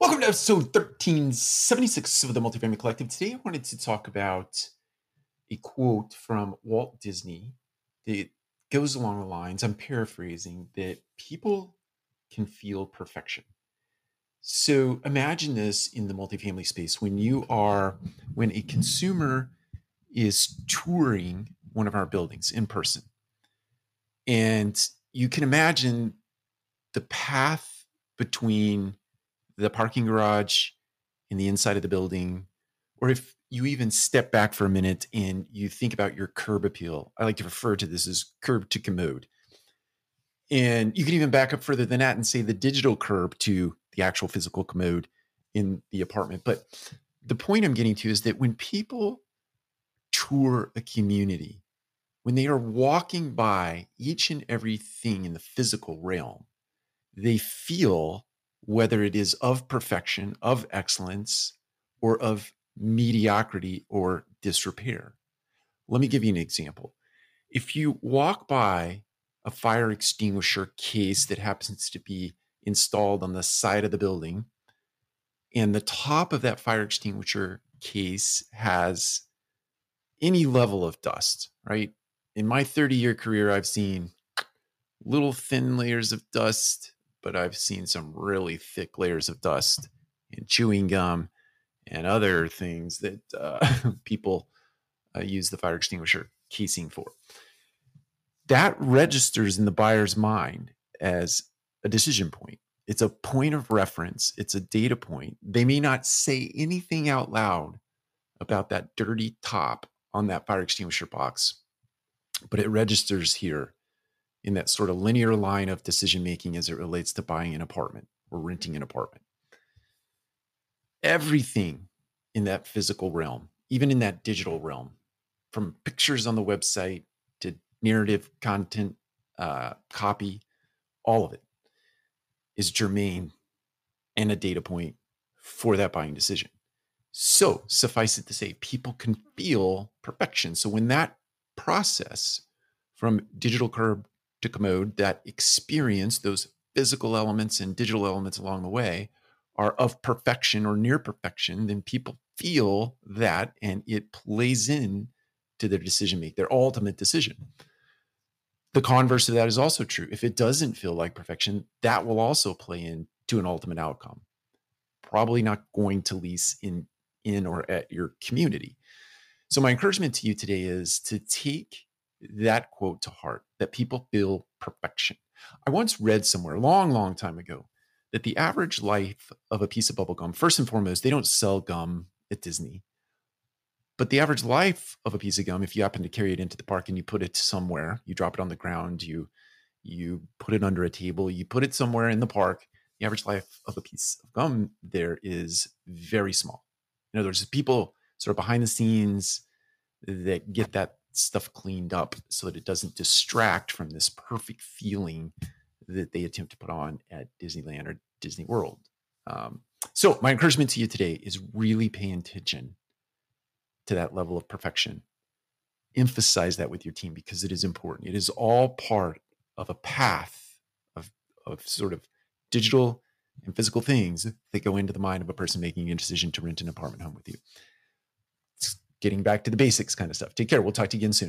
Welcome to episode 1376 of the Multifamily Collective. Today I wanted to talk about a quote from Walt Disney that goes along the lines, I'm paraphrasing, that people can feel perfection. So imagine this in the multifamily space when you are, when a consumer is touring one of our buildings in person. And you can imagine the path between the parking garage in the inside of the building, or if you even step back for a minute and you think about your curb appeal. I like to refer to this as curb to commode. And you can even back up further than that and say the digital curb to the actual physical commode in the apartment. But the point I'm getting to is that when people tour a community, when they are walking by each and everything in the physical realm, they feel whether it is of perfection, of excellence, or of mediocrity or disrepair. Let me give you an example. If you walk by a fire extinguisher case that happens to be installed on the side of the building, and the top of that fire extinguisher case has any level of dust, right? In my 30 year career, I've seen little thin layers of dust but I've seen some really thick layers of dust and chewing gum and other things that uh, people uh, use the fire extinguisher casing for. That registers in the buyer's mind as a decision point. It's a point of reference, it's a data point. They may not say anything out loud about that dirty top on that fire extinguisher box, but it registers here in that sort of linear line of decision making as it relates to buying an apartment or renting an apartment. Everything in that physical realm, even in that digital realm, from pictures on the website to narrative content, uh, copy, all of it is germane and a data point for that buying decision. So, suffice it to say, people can feel perfection. So, when that process from digital curb to commode that experience those physical elements and digital elements along the way are of perfection or near perfection, then people feel that and it plays in to their decision make, their ultimate decision. The converse of that is also true. If it doesn't feel like perfection, that will also play in to an ultimate outcome. Probably not going to lease in in or at your community. So my encouragement to you today is to take that quote to heart that people feel perfection. I once read somewhere long, long time ago that the average life of a piece of bubble gum, first and foremost, they don't sell gum at Disney. But the average life of a piece of gum, if you happen to carry it into the park and you put it somewhere, you drop it on the ground, you you put it under a table, you put it somewhere in the park, the average life of a piece of gum there is very small. In other words, people sort of behind the scenes that get that stuff cleaned up so that it doesn't distract from this perfect feeling that they attempt to put on at Disneyland or Disney World. Um, so, my encouragement to you today is really pay attention to that level of perfection. Emphasize that with your team because it is important. It is all part of a path of, of sort of digital and physical things that go into the mind of a person making a decision to rent an apartment home with you getting back to the basics kind of stuff. Take care. We'll talk to you again soon.